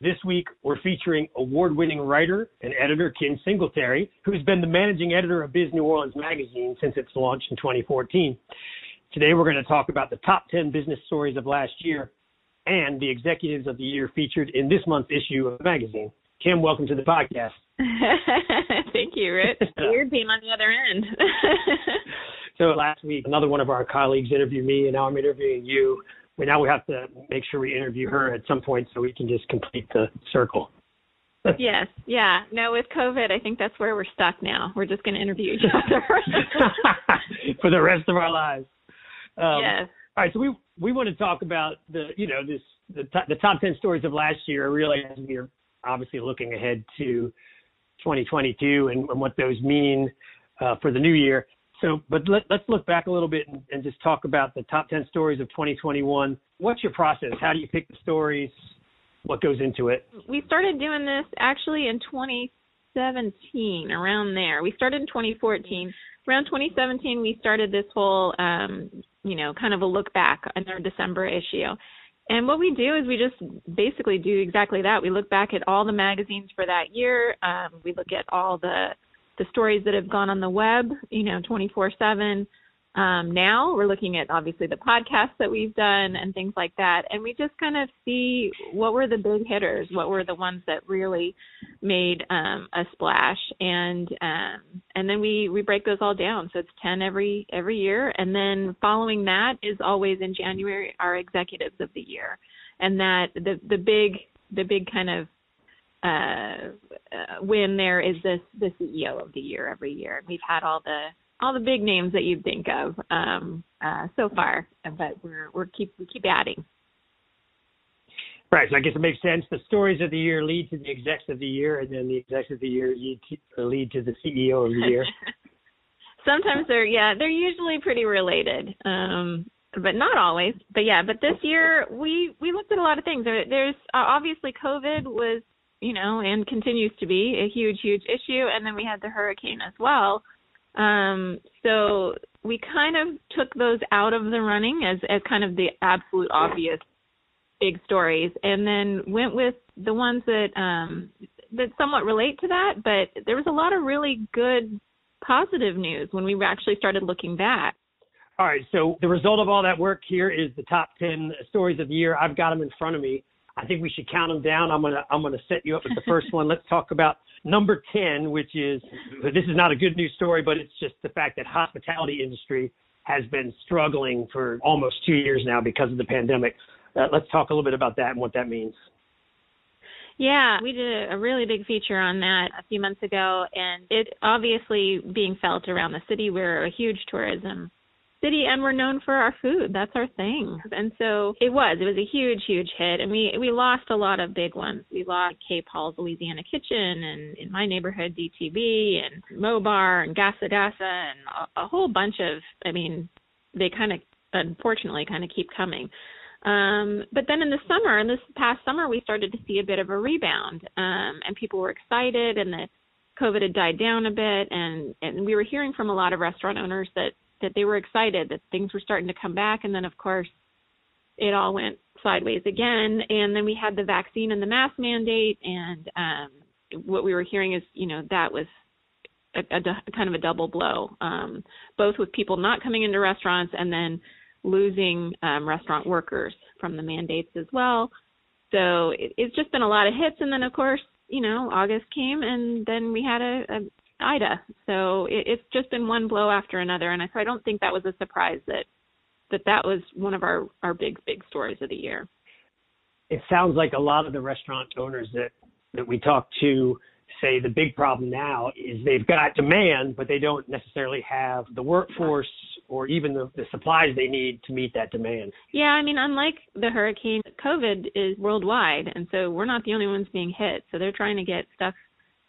This week, we're featuring award winning writer and editor Kim Singletary, who's been the managing editor of Biz New Orleans Magazine since its launch in 2014. Today, we're going to talk about the top 10 business stories of last year and the executives of the year featured in this month's issue of the magazine. Kim, welcome to the podcast. Thank you, Rich. Weird being on the other end. so last week, another one of our colleagues interviewed me, and now I'm interviewing you we now we have to make sure we interview her at some point so we can just complete the circle. yes, yeah. No, with COVID, I think that's where we're stuck now. We're just going to interview each other for the rest of our lives. Um, yes. All right, so we we want to talk about the you know this the top, the top ten stories of last year. I realize we are obviously looking ahead to 2022 and, and what those mean uh, for the new year. So, but let, us look back a little bit and, and, just talk about the top 10 stories of 2021. What's your process? How do you pick the stories? What goes into it? We started doing this actually in 2017, around there. We started in 2014. Around 2017, we started this whole, um, you know, kind of a look back in our December issue. And what we do is we just basically do exactly that. We look back at all the magazines for that year. Um, we look at all the the stories that have gone on the web, you know, 24 7. Um, now we're looking at obviously the podcasts that we've done and things like that. And we just kind of see what were the big hitters, what were the ones that really made um, a splash. And um, and then we, we break those all down. So it's 10 every every year. And then following that is always in January our executives of the year. And that the, the big the big kind of uh, uh, when there is this the CEO of the year every year. We've had all the all the big names that you'd think of um, uh, so far, but we're we're keep we keep adding. Right. So I guess it makes sense. The stories of the year lead to the execs of the year, and then the execs of the year lead to, lead to the CEO of the year. Sometimes they're yeah they're usually pretty related. Um, but not always. But yeah, but this year we we looked at a lot of things. There's uh, obviously COVID was you know, and continues to be a huge, huge issue. And then we had the hurricane as well. Um, so we kind of took those out of the running as, as kind of the absolute obvious big stories, and then went with the ones that um, that somewhat relate to that. But there was a lot of really good positive news when we actually started looking back. All right, so the result of all that work here is the top 10 stories of the year. I've got them in front of me. I think we should count them down. I'm gonna I'm gonna set you up with the first one. Let's talk about number ten, which is this is not a good news story, but it's just the fact that hospitality industry has been struggling for almost two years now because of the pandemic. Uh, let's talk a little bit about that and what that means. Yeah, we did a really big feature on that a few months ago, and it obviously being felt around the city. We're a huge tourism city and we're known for our food. That's our thing. And so it was. It was a huge, huge hit. And we we lost a lot of big ones. We lost K. Paul's Louisiana Kitchen and in my neighborhood DTB and Mobar and Gasa Gasa and a, a whole bunch of I mean, they kind of unfortunately kind of keep coming. Um, but then in the summer, in this past summer, we started to see a bit of a rebound, um, and people were excited, and the COVID had died down a bit, and and we were hearing from a lot of restaurant owners that that they were excited that things were starting to come back. And then of course it all went sideways again. And then we had the vaccine and the mask mandate. And um what we were hearing is you know that was a, a, kind of a double blow um both with people not coming into restaurants and then losing um restaurant workers from the mandates as well. So it, it's just been a lot of hits. And then of course you know august came and then we had a, a Ida. So it, it's just been one blow after another, and I, so I don't think that was a surprise that that that was one of our our big big stories of the year. It sounds like a lot of the restaurant owners that that we talk to say the big problem now is they've got demand, but they don't necessarily have the workforce or even the, the supplies they need to meet that demand. Yeah, I mean, unlike the hurricane, COVID is worldwide, and so we're not the only ones being hit. So they're trying to get stuff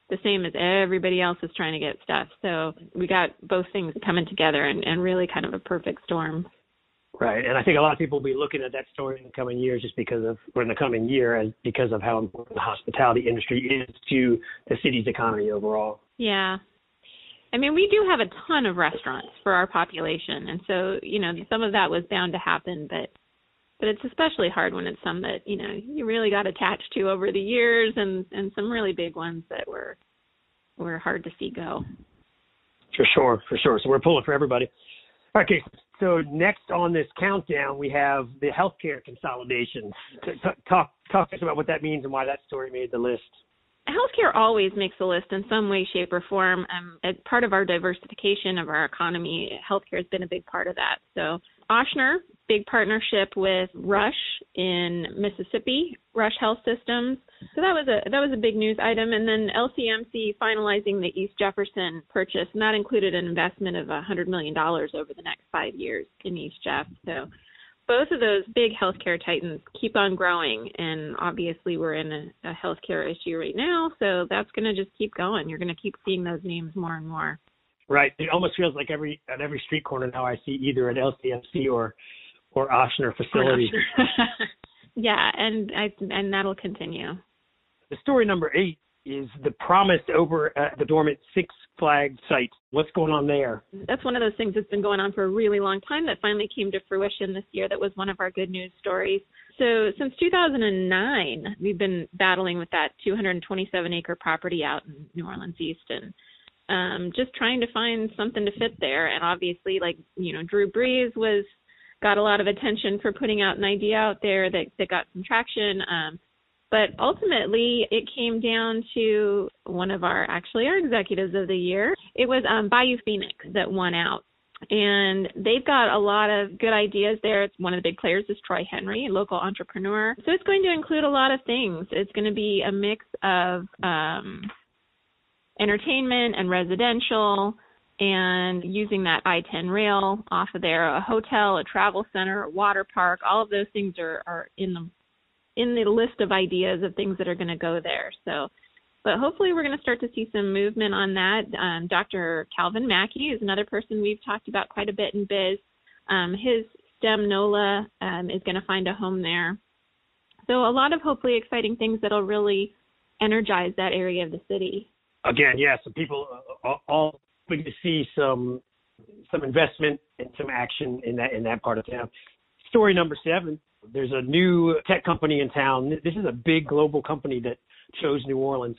the same as everybody else is trying to get stuff. So we got both things coming together and, and really kind of a perfect storm. Right, and I think a lot of people will be looking at that story in the coming years, just because of, or in the coming year, as because of how important the hospitality industry is to the city's economy overall. Yeah, I mean, we do have a ton of restaurants for our population, and so you know some of that was bound to happen, but but it's especially hard when it's some that you know you really got attached to over the years, and and some really big ones that were were hard to see go. For sure, for sure. So we're pulling for everybody. Okay, so next on this countdown, we have the healthcare consolidations. Talk talk us about what that means and why that story made the list. Healthcare always makes the list in some way, shape, or form. Um, as part of our diversification of our economy, healthcare has been a big part of that. So Ochsner, big partnership with Rush in Mississippi, Rush Health Systems. So that was a that was a big news item. And then LCMC finalizing the East Jefferson purchase, and that included an investment of $100 million over the next five years in East Jeff. So both of those big healthcare titans keep on growing, and obviously we're in a, a healthcare issue right now, so that's going to just keep going. You're going to keep seeing those names more and more. Right. It almost feels like every at every street corner now I see either an LCMC or or Ochsner facility. yeah, and I and that'll continue. The story number eight is the promise over at the dormant Six Flags site. What's going on there? That's one of those things that's been going on for a really long time that finally came to fruition this year. That was one of our good news stories. So, since 2009, we've been battling with that 227 acre property out in New Orleans East and um, just trying to find something to fit there. And obviously, like, you know, Drew Brees was got a lot of attention for putting out an idea out there that, that got some traction. Um, but ultimately, it came down to one of our, actually, our executives of the year. It was um, Bayou Phoenix that won out. And they've got a lot of good ideas there. It's one of the big players is Troy Henry, local entrepreneur. So it's going to include a lot of things. It's going to be a mix of um, entertainment and residential and using that I-10 rail off of there, a hotel, a travel center, a water park, all of those things are, are in the in the list of ideas of things that are going to go there. So, but hopefully we're going to start to see some movement on that. Um, Dr. Calvin Mackie is another person we've talked about quite a bit in biz. Um, his STEM NOLA um, is going to find a home there. So a lot of hopefully exciting things that'll really energize that area of the city. Again, yeah, so people uh, all hoping to see some some investment and some action in that in that part of town. Story number seven there's a new tech company in town. This is a big global company that chose New Orleans.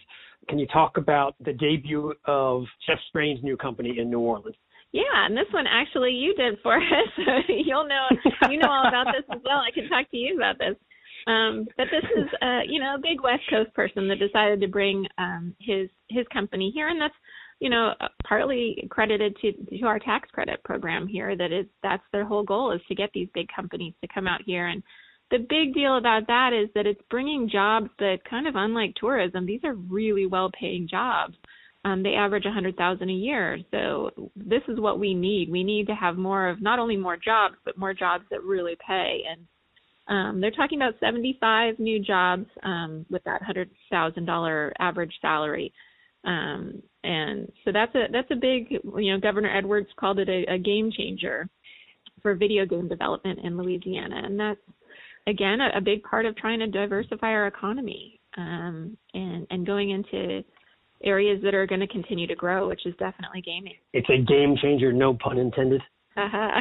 Can you talk about the debut of Jeff Strain's new company in New Orleans? Yeah, and this one actually you did for us. You'll know you know all about this as well. I can talk to you about this. Um, but this is uh, you know a big West Coast person that decided to bring um, his his company here, and that's you know, partly credited to to our tax credit program here. That is that's their whole goal is to get these big companies to come out here. And the big deal about that is that it's bringing jobs that kind of unlike tourism, these are really well-paying jobs. Um, they average a hundred thousand a year. So this is what we need. We need to have more of not only more jobs, but more jobs that really pay. And um, they're talking about 75 new jobs um, with that hundred thousand dollar average salary. Um, and so that's a that's a big you know Governor Edwards called it a, a game changer for video game development in Louisiana, and that's again a, a big part of trying to diversify our economy um, and and going into areas that are going to continue to grow, which is definitely gaming. It's a game changer, no pun intended. Uh-huh.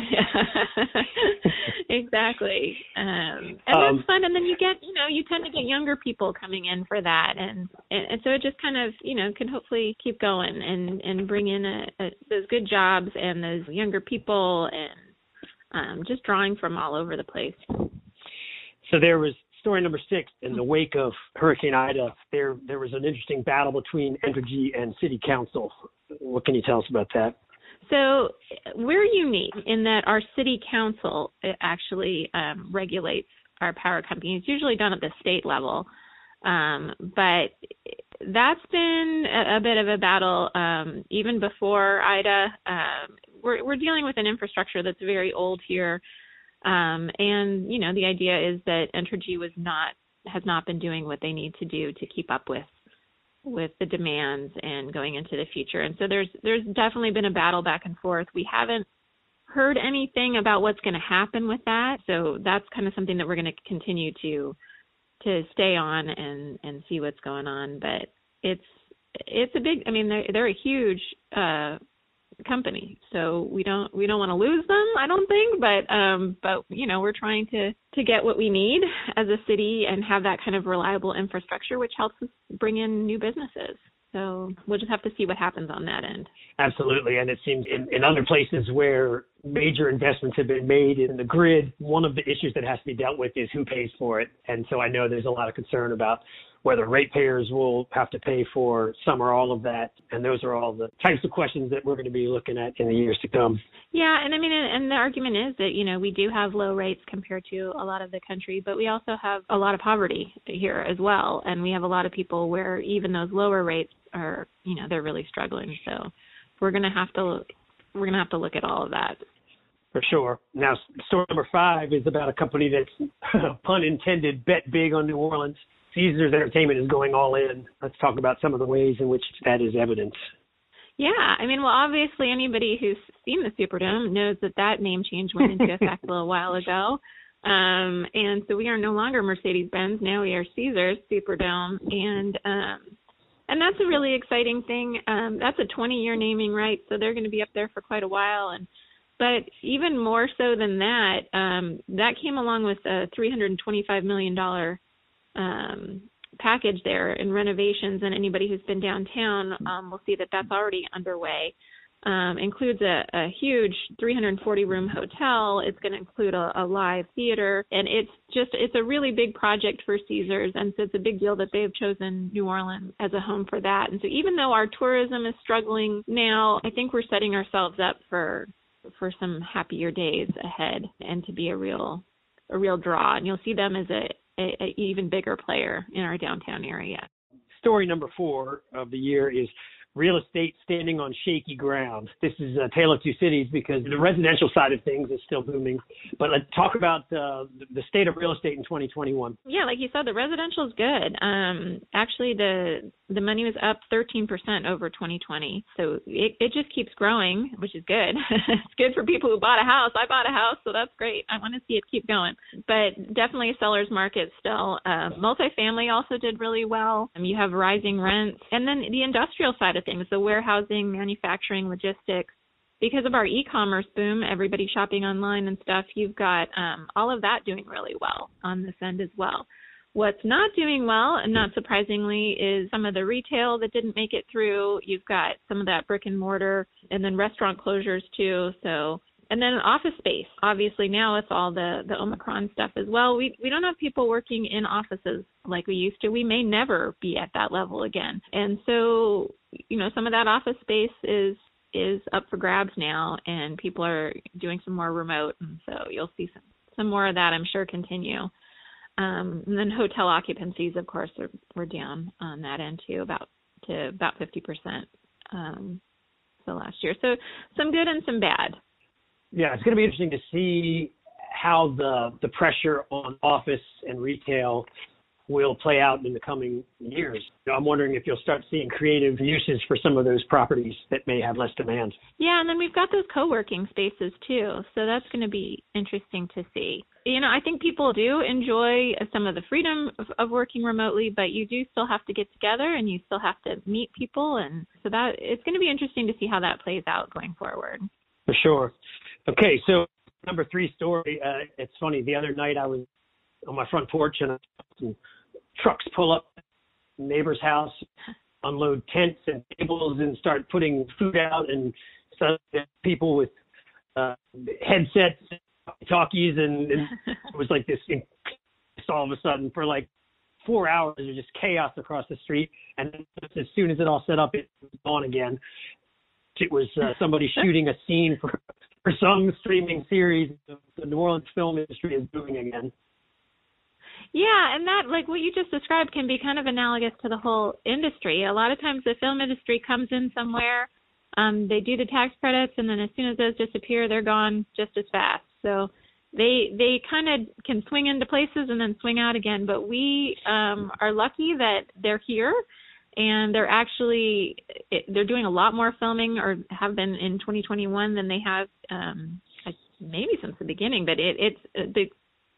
exactly. Um, and um, that's fun. And then you get, you know, you tend to get younger people coming in for that, and and, and so it just kind of, you know, can hopefully keep going and and bring in a, a, those good jobs and those younger people and um, just drawing from all over the place. So there was story number six in the wake of Hurricane Ida. There there was an interesting battle between Entergy and City Council. What can you tell us about that? So we're unique in that our city council uh, actually um, regulates our power company. It's usually done at the state level, um, but that's been a, a, bit of a battle um, even before Ida. Um, we're we're dealing with an infrastructure that's very old here, um, and you know the idea is that Entergy was not has not been doing what they need to do to keep up with with the demands and going into the future. And so there's there's definitely been a battle back and forth. We haven't heard anything about what's going to happen with that. So that's kind of something that we're going to continue to to stay on and and see what's going on. But it's it's a big. I mean, they're they're a huge uh, company, so we don't we don't want to lose them. I don't think, but um, but you know, we're trying to to get what we need as a city and have that kind of reliable infrastructure, which helps us bring in new businesses. So we'll just have to see what happens on that end. Absolutely. And it seems in, in, other places where major investments have been made in the grid, one of the issues that has to be dealt with is who pays for it. And so I know there's a lot of concern about whether ratepayers will have to pay for some or all of that. And those are all the types of questions that we're going to be looking at in the years to come. Yeah, and I mean, and the argument is that, you know, we do have low rates compared to a lot of the country, but we also have a lot of poverty here as well. And we have a lot of people where even those lower rates are, you know, they're really struggling. So we're going to have to, we're going to have to look at all of that. For sure. Now, story number five is about a company that's, pun intended, bet big on New Orleans. Caesars Entertainment is going all in. Let's talk about some of the ways in which that is evident. Yeah, I mean, well, obviously, anybody who's seen the Superdome knows that that name change went into effect a little while ago. Um, and so we are no longer Mercedes Benz. Now we are Caesars Superdome, and um, and that's a really exciting thing. Um, that's a 20 year naming right, so they're going to be up there for quite a while. And but even more so than that, um, that came along with a 325 million dollar um, package there in renovations, and anybody who's been downtown um, will see that that's already underway. Um, includes a, a, huge 340 room hotel. It's going to include a, a, live theater, and it's just it's a really big project for Caesars, and so it's a big deal that they've chosen New Orleans as a home for that. And so even though our tourism is struggling now, I think we're setting ourselves up for for some happier days ahead, and to be a real a real draw. And you'll see them as a a, a even bigger player in our downtown area. Story number four of the year is real estate standing on shaky ground. This is a tale of two cities because the residential side of things is still booming. But let's talk about uh, the state of real estate in 2021. Yeah, like you said, the residential is good. Um, actually, the the money was up 13% over 2020. So it, it just keeps growing, which is good. it's good for people who bought a house. I bought a house, so that's great. I want to see it keep going. But definitely a seller's market still. Uh, multifamily also did really well. Um, you have rising rents. And then the industrial side of things, the warehousing, manufacturing, logistics. Because of our e-commerce boom, everybody shopping online and stuff, you've got um, all of that doing really well on this end as well. What's not doing well, and not surprisingly, is some of the retail that didn't make it through. You've got some of that brick and mortar, and then restaurant closures too. So, and then office space. Obviously, now with all the the Omicron stuff as well. We we don't have people working in offices like we used to. We may never be at that level again. And so, you know, some of that office space is is up for grabs now, and people are doing some more remote. And so you'll see some some more of that, I'm sure, continue. Um, and then hotel occupancies, of course, are, were down on that end too, about to about 50% um, so last year. So some good and some bad. Yeah, it's going to be interesting to see how the the pressure on office and retail will play out in the coming years. I'm wondering if you'll start seeing creative uses for some of those properties that may have less demand. Yeah, and then we've got those co-working spaces too. So that's going to be interesting to see. You know, I think people do enjoy some of the freedom of, of working remotely, but you do still have to get together and you still have to meet people and so that it's going to be interesting to see how that plays out going forward. For sure. Okay, so number 3 story, uh, it's funny, the other night I was on my front porch and trucks pull up neighbor's house, unload tents and tables, and start putting food out, and people with uh, headsets, talkies, and, and it was like this. All of a sudden, for like four hours, there's just chaos across the street, and as soon as it all set up, it was gone again. It was uh, somebody shooting a scene for for some streaming series. The New Orleans film industry is booming again. Yeah, and that like what you just described can be kind of analogous to the whole industry. A lot of times the film industry comes in somewhere um, they do the tax credits, and then as soon as those disappear, they're gone just as fast. So they they kind of can swing into places and then swing out again. But we um, are lucky that they're here, and they're actually they're doing a lot more filming or have been in 2021 than they have um, maybe since the beginning. But it, it's the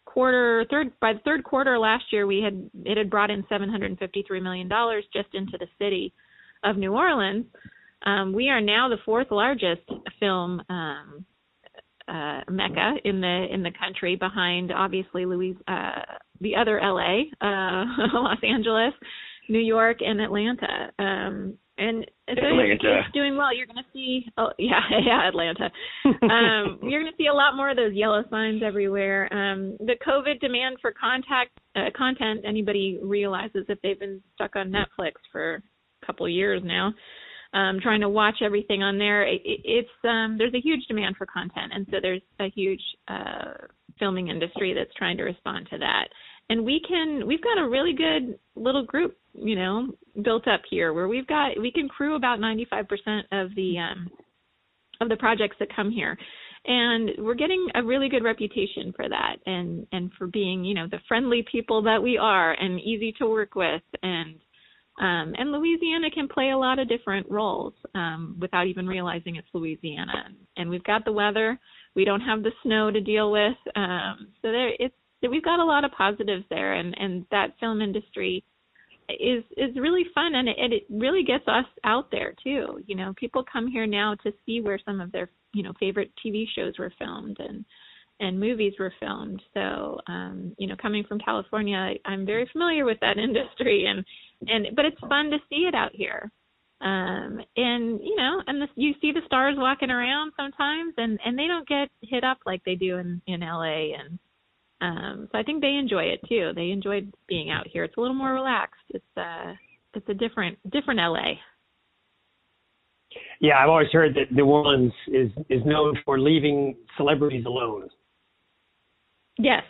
quarter third by the third quarter last year we had it had brought in 753 million dollars just into the city of New Orleans. Um, we are now the fourth largest film um, uh, mecca in the in the country, behind obviously Louis, uh, the other LA, uh, Los Angeles, New York, and Atlanta. Um, and so Atlanta. it's doing well. You're going to see, oh yeah, yeah, Atlanta. um, you're going to see a lot more of those yellow signs everywhere. Um, the COVID demand for contact uh, content, anybody realizes if they've been stuck on Netflix for a couple of years now, um, trying to watch everything on there. It, it's um, there's a huge demand for content, and so there's a huge uh, filming industry that's trying to respond to that. And we can we've got a really good little group, you know, built up here where we've got we can crew about 95% of the um, of the projects that come here and we're getting a really good reputation for that and and for being you know the friendly people that we are and easy to work with and um, and Louisiana can play a lot of different roles um, without even realizing it's Louisiana. And we've got the weather. We don't have the snow to deal with. Um, so there, it's we've got a lot of positives there, and and that film industry is is really fun, and it, it really gets us out there too. You know, people come here now to see where some of their you know favorite TV shows were filmed and and movies were filmed. So, um, you know, coming from California, I'm very familiar with that industry, and and but it's fun to see it out here. Um, and you know, and the, you see the stars walking around sometimes, and and they don't get hit up like they do in in LA, and um, so I think they enjoy it too. They enjoy being out here. It's a little more relaxed. It's uh, it's a different different LA. Yeah, I've always heard that New Orleans is is known for leaving celebrities alone. Yes.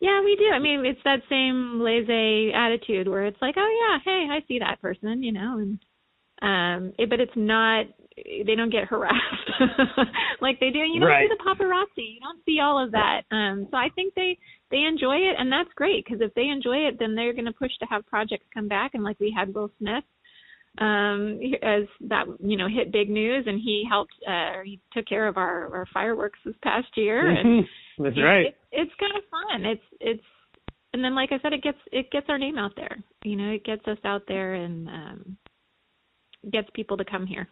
Yeah, we do. I mean, it's that same laissez attitude where it's like, oh yeah, hey, I see that person, you know, and um, it, but it's not. They don't get harassed like they do. You don't right. see the paparazzi. You don't see all of that. Um, so I think they they enjoy it, and that's great because if they enjoy it, then they're going to push to have projects come back. And like we had Will Smith um as that you know hit big news and he helped uh he took care of our our fireworks this past year and That's right. It, it's kind of fun. It's it's and then like I said, it gets it gets our name out there. You know, it gets us out there and um, gets people to come here.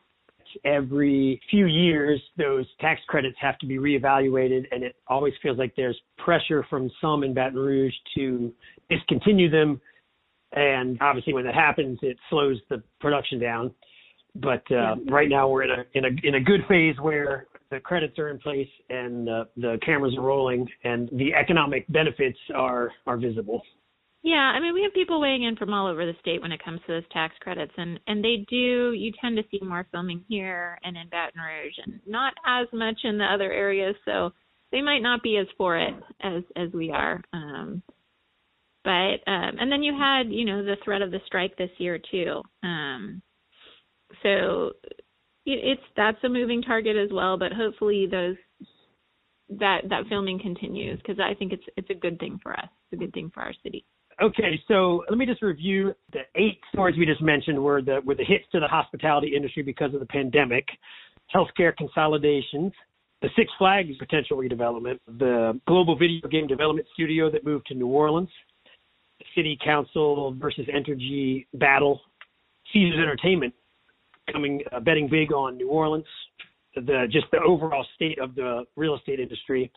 Every few years, those tax credits have to be reevaluated, and it always feels like there's pressure from some in Baton Rouge to discontinue them. And obviously, when that happens, it slows the production down. But uh, Yeah. right now, we're in a in a in a good phase where the credits are in place and uh, the cameras are rolling, and the economic benefits are are visible. Yeah, I mean, we have people weighing in from all over the state when it comes to those tax credits, and and they do. You tend to see more filming here and in Baton Rouge, and not as much in the other areas. So they might not be as for it as as we are. Um, but um, and then you had you know the threat of the strike this year too. Um, so it, it's that's a moving target as well. But hopefully those that that filming continues because I think it's it's a good thing for us. It's a good thing for our city. Okay, so let me just review the eight stories we just mentioned were the were the hits to the hospitality industry because of the pandemic, healthcare consolidations, the Six Flags potential redevelopment, the global video game development studio that moved to New Orleans, the city council versus Entergy battle, Caesars Entertainment coming uh, betting big on New Orleans, the just the overall state of the real estate industry,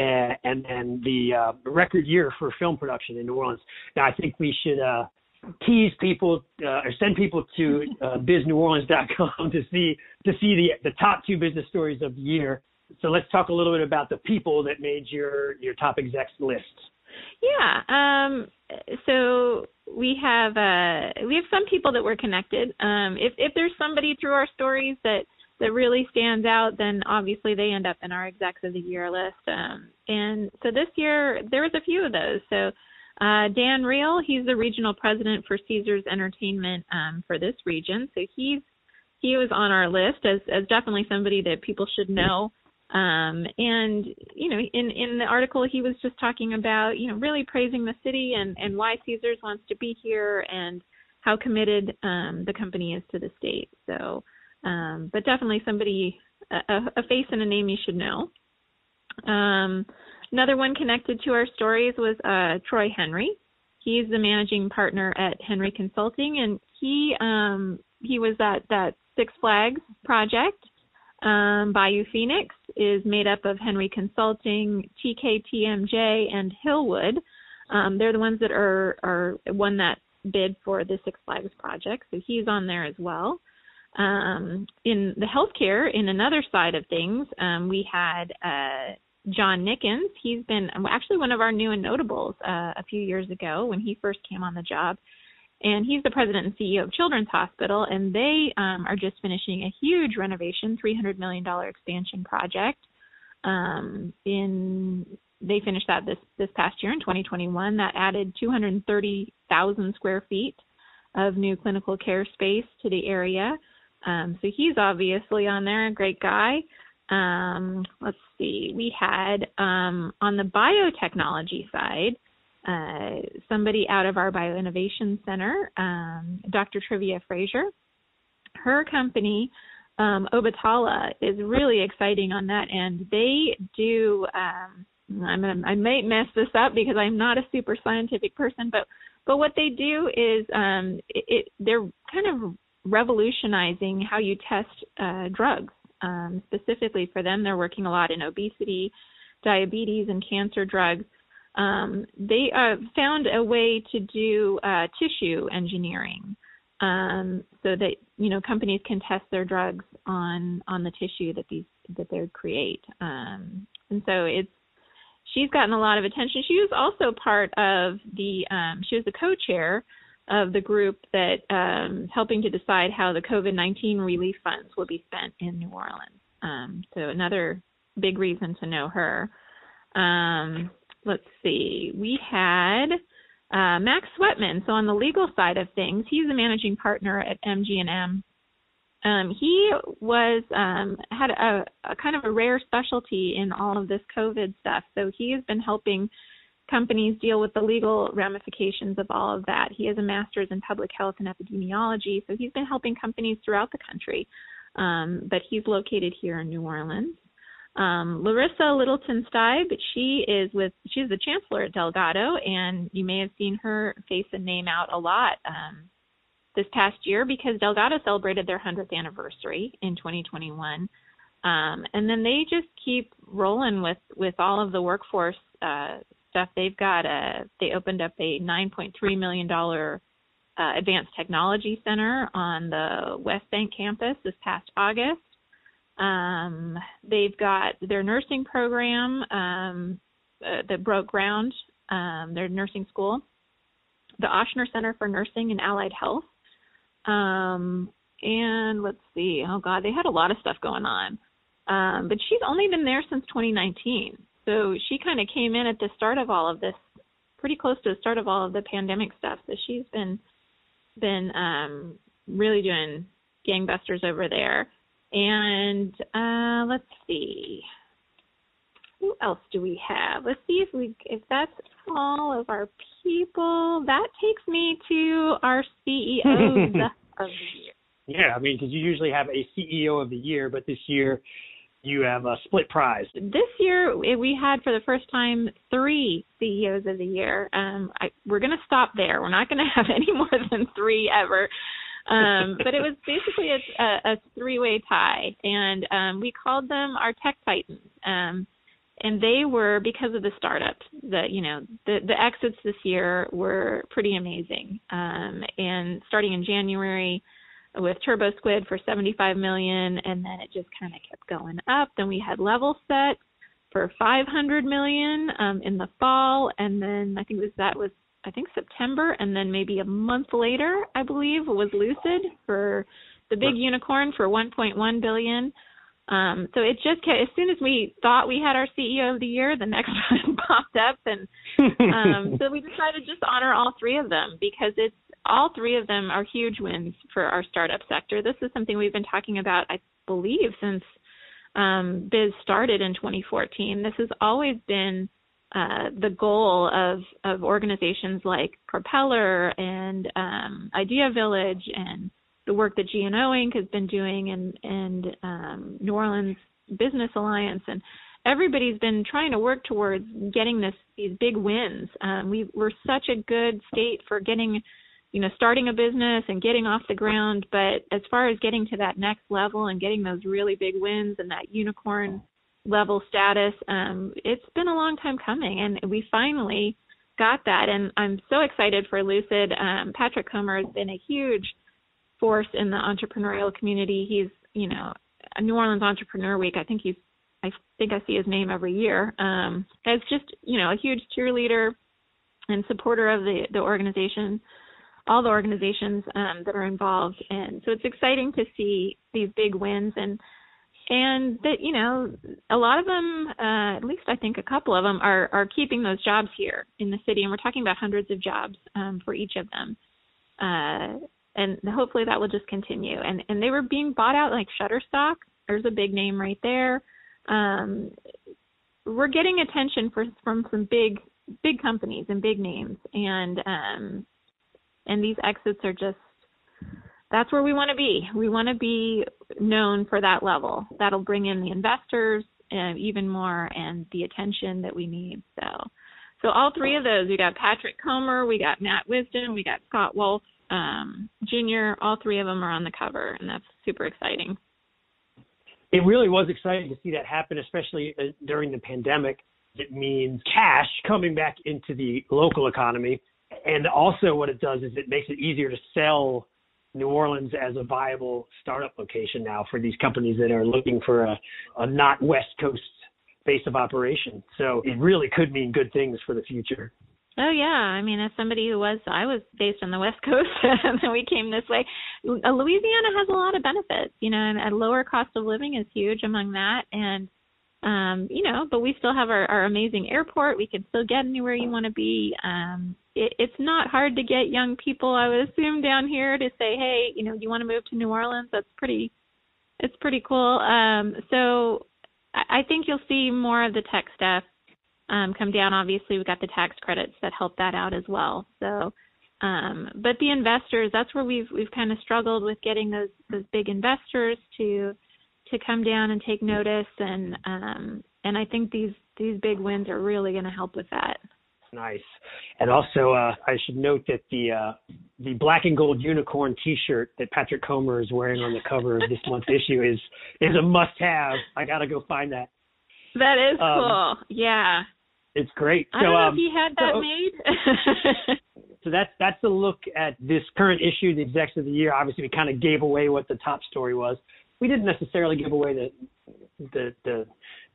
and and, and the uh, record year for film production in New Orleans. Now I think we should uh, tease people uh, or send people to uh, bizneworleans.com to see to see the the top two business stories of the year. So let's talk a little bit about the people that made your your top execs list. Yeah. Um, so we have uh, we have some people that we're connected. Um, if if there's somebody through our stories that that really stands out, then obviously they end up in our execs of the year list. Um, and so this year there was a few of those. So uh, Dan Real, he's the regional president for Caesars Entertainment um, for this region. So he's he was on our list as as definitely somebody that people should know. Um, and you know, in in the article, he was just talking about you know really praising the city and and why Caesars wants to be here and how committed um, the company is to the state. So, um, but definitely somebody a, a face and a name you should know. Um, another one connected to our stories was uh, Troy Henry. He's the managing partner at Henry Consulting, and he um, he was at that Six Flags project. Um, Bayou Phoenix is made up of Henry Consulting, TKTMJ, and Hillwood. Um, they're the ones that are are won that bid for the Six Flags project, so he's on there as well. Um, in the healthcare, in another side of things, um, we had uh, John Nickens. He's been actually one of our new and notables uh, a few years ago when he first came on the job. And he's the president and CEO of Children's Hospital, and they um, are just finishing a huge renovation, $300 million expansion project. Um, in they finished that this this past year in 2021. That added 230,000 square feet of new clinical care space to the area. Um, so he's obviously on there, a great guy. Um, let's see, we had um, on the biotechnology side, uh, somebody out of our Bioinnovation Center, um, Dr. Trivia Frazier. Her company, um, Obatala, is really exciting on that end. They do, um, gonna, I may mess this up because I'm not a super scientific person, but but what they do is it, it, they're kind of revolutionizing how you test uh, drugs. Um, specifically for them, they're working a lot in obesity, diabetes, and cancer drugs. Um, they uh, found a way to do uh, tissue engineering, um, so that you know companies can test their drugs on on the tissue that these that they create. Um, and so it's she's gotten a lot of attention. She was also part of the um, she was the co-chair of the group that um, helping to decide how the COVID 19 relief funds will be spent in New Orleans. Um, so, another big reason to know her. Um, let's see, we had uh, Max Swetman. So, on the legal side of things, he's a managing partner at MG&M. Um, he was um, had a, a, kind of a rare specialty in all of this COVID stuff. So he has been helping companies deal with the legal ramifications of all of that. He has a master's in public health and epidemiology, so he's been helping companies throughout the country. Um, but he's located here in New Orleans. Um, Larissa Littleton Steib, she is with she's the chancellor at Delgado, and you may have seen her face and name out a lot um, this past year because Delgado celebrated their 100th anniversary in 2021. Um, and then they just keep rolling with with all of the workforce uh, stuff. They've got a they opened up a 9.3 million dollar uh, advanced technology center on the West Bank campus this past August. Um, they've got their nursing program um, uh, that broke ground, um, their nursing school, the Ochsner Center for Nursing and Allied Health. Um, and let's see, oh God, they had a lot of stuff going on. Um, but she's only been there since 2019. So she kind of came in at the start of all of this, pretty close to the start of all of the pandemic stuff. So she's been been um, really doing gangbusters over there. And uh, let's see, who else do we have? Let's see if we if that's all of our people. That takes me to our CEOs of the year. Yeah, I mean, because you usually have a CEO of the year, but this year you have a split prize. This year we had for the first time three CEOs of the year. Um, I, we're going to stop there. We're not going to have any more than three ever. Um, but it was basically a, a, a three-way tie, and um, we called them our tech titans. Um, and they were because of the startups. The you know the the exits this year were pretty amazing. Um, and starting in January with Turbo Squid for 75 million, and then it just kind of kept going up. Then we had Level Set for 500 million um, in the fall, and then I think it was that was I think September, and then maybe a month later, I believe, was Lucid for the big unicorn for 1.1 billion. Um, so it just kept, as soon as we thought we had our CEO of the year, the next one popped up, and um, so we decided to just honor all three of them because it's all three of them are huge wins for our startup sector. This is something we've been talking about, I believe, since um, Biz started in 2014. This has always been uh, the goal of, of organizations like Propeller and um, Idea Village and the work that GNO Inc. has been doing and, and um, New Orleans Business Alliance and everybody's been trying to work towards getting this these big wins. Um, we we're such a good state for getting, you know, starting a business and getting off the ground. But as far as getting to that next level and getting those really big wins and that unicorn level status, um, it's been a long time coming, and we finally got that. And I'm so excited for Lucid. Um, Patrick Comer has been a huge force in the entrepreneurial community. He's, you know, New Orleans Entrepreneur Week. I think he's I think I see his name every year. Um, as just you know a huge cheerleader and supporter of the the organization, all the organizations um, that are involved, and so it's exciting to see these big wins and and that you know a lot of them, uh, at least I think a couple of them are are keeping those jobs here in the city, and we're talking about hundreds of jobs um, for each of them. Uh, and hopefully that will just continue. And and they were being bought out like Shutterstock. There's a big name right there um, we're getting attention for, from some big big companies and big names, and um, and these exits are just that's where we want to be. We want to be known for that level. That'll bring in the investors and even more and the attention that we need. So, so all three of those, we got Patrick Comer, we got Matt Wisdom, we got Scott Wolf um, Jr. All three of them are on the cover, and that's super exciting it really was exciting to see that happen, especially uh, during the pandemic. It means cash coming back into the local economy. And also, what it does is it makes it easier to sell New Orleans as a viable startup location now for these companies that are looking for a, a not West Coast base of operation. So it really could mean good things for the future. Oh yeah, I mean, as somebody who was, I was based on the West Coast, and then we came this way. Louisiana has a lot of benefits, you know, and a lower cost of living is huge among that, and um, you know, but we still have our, our amazing airport. We can still get anywhere you want to be. Um, it, it's not hard to get young people, I would assume, down here to say, hey, you know, you want to move to New Orleans? That's pretty, it's pretty cool. Um, so I, I think you'll see more of the tech stuff um, come down. Obviously, we've got the tax credits that help that out as well. So, um, but the investors, that's where we've we've kind of struggled with getting those those big investors to to come down and take notice, and um, and I think these these big wins are really going to help with that. Nice, and also uh, I should note that the uh, the black and gold unicorn T-shirt that Patrick Comer is wearing on the cover of this month's issue is is a must-have. I got to go find that. That is um, cool. Yeah. It's great. I don't know um, if he had that so, made. so that's that's the look at this current issue, the execs of the year. Obviously, we kind of gave away what the top story was. We didn't necessarily give away the the, the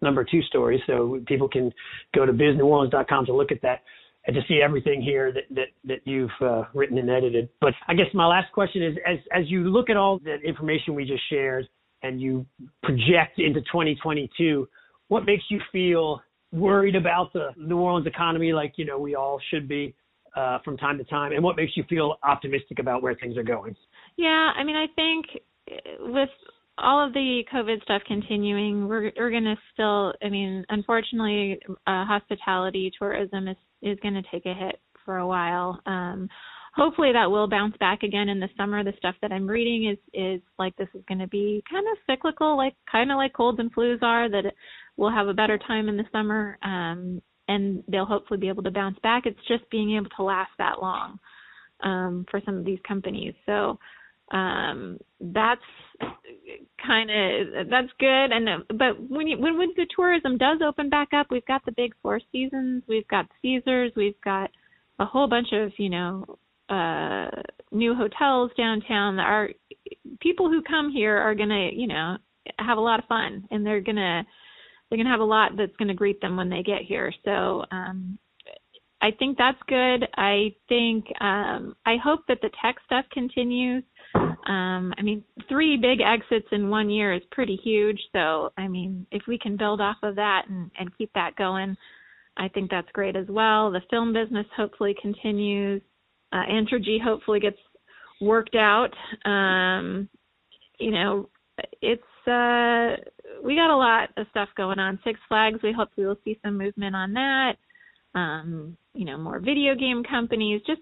number two story, so people can go to bizneworleans.com to look at that and to see everything here that that, that you've uh, written and edited. But I guess my last question is, as as you look at all the information we just shared and you project into 2022, what makes you feel worried about the New Orleans economy, like you know we all should be uh, from time to time, and what makes you feel optimistic about where things are going? Yeah, I mean, I think uh, with all of the COVID stuff continuing, we're we're going to still. I mean, unfortunately, uh, hospitality tourism is is going to take a hit for a while. Um, hopefully, that will bounce back again in the summer. The stuff that I'm reading is is like this is going to be kind of cyclical, like kind of like colds and flus are. That we'll have a better time in the summer um, and they'll hopefully be able to bounce back. It's just being able to last that long um, for some of these companies. So um, that's kind of that's good. And but when you, when when the tourism does open back up, we've got the big Four Seasons, we've got Caesars, we've got a whole bunch of you know uh new hotels downtown are people who come here are going to you know have a lot of fun and they're going to they're going to have a lot that's going to greet them when they get here. So um, I think that's good. I think um, I hope that the tech stuff continues. Um, I mean, three big exits in one year is pretty huge. So I mean, if we can build off of that and, and keep that going, I think that's great as well. The film business hopefully continues. uh, Entergy hopefully gets worked out. Um, you know, it's uh, we got a lot of stuff going on. Six Flags, we hope we will see some movement on that. Um, you know, more video game companies. Just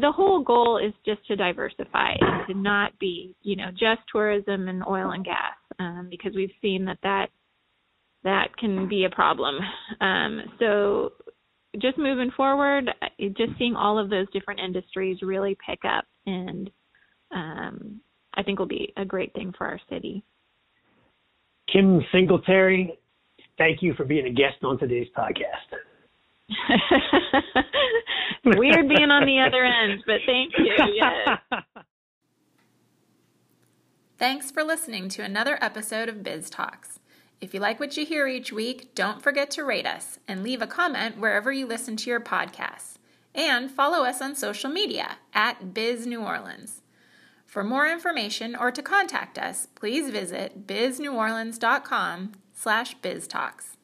the whole goal is just to diversify and to not be, you know, just tourism and oil and gas, um, because we've seen that that that can be a problem. Um, so just moving forward, just seeing all of those different industries really pick up, and um, I think will be a great thing for our city. Kim Singletary, thank you for being a guest on today's podcast. Weird being on the other end, but thank you. Yes. Thanks for listening to another episode of Biz Talks. If you like what you hear each week, don't forget to rate us and leave a comment wherever you listen to your podcasts. And follow us on social media at Biz New Orleans. For more information or to contact us, please visit bizneworleans.com slash biztalks.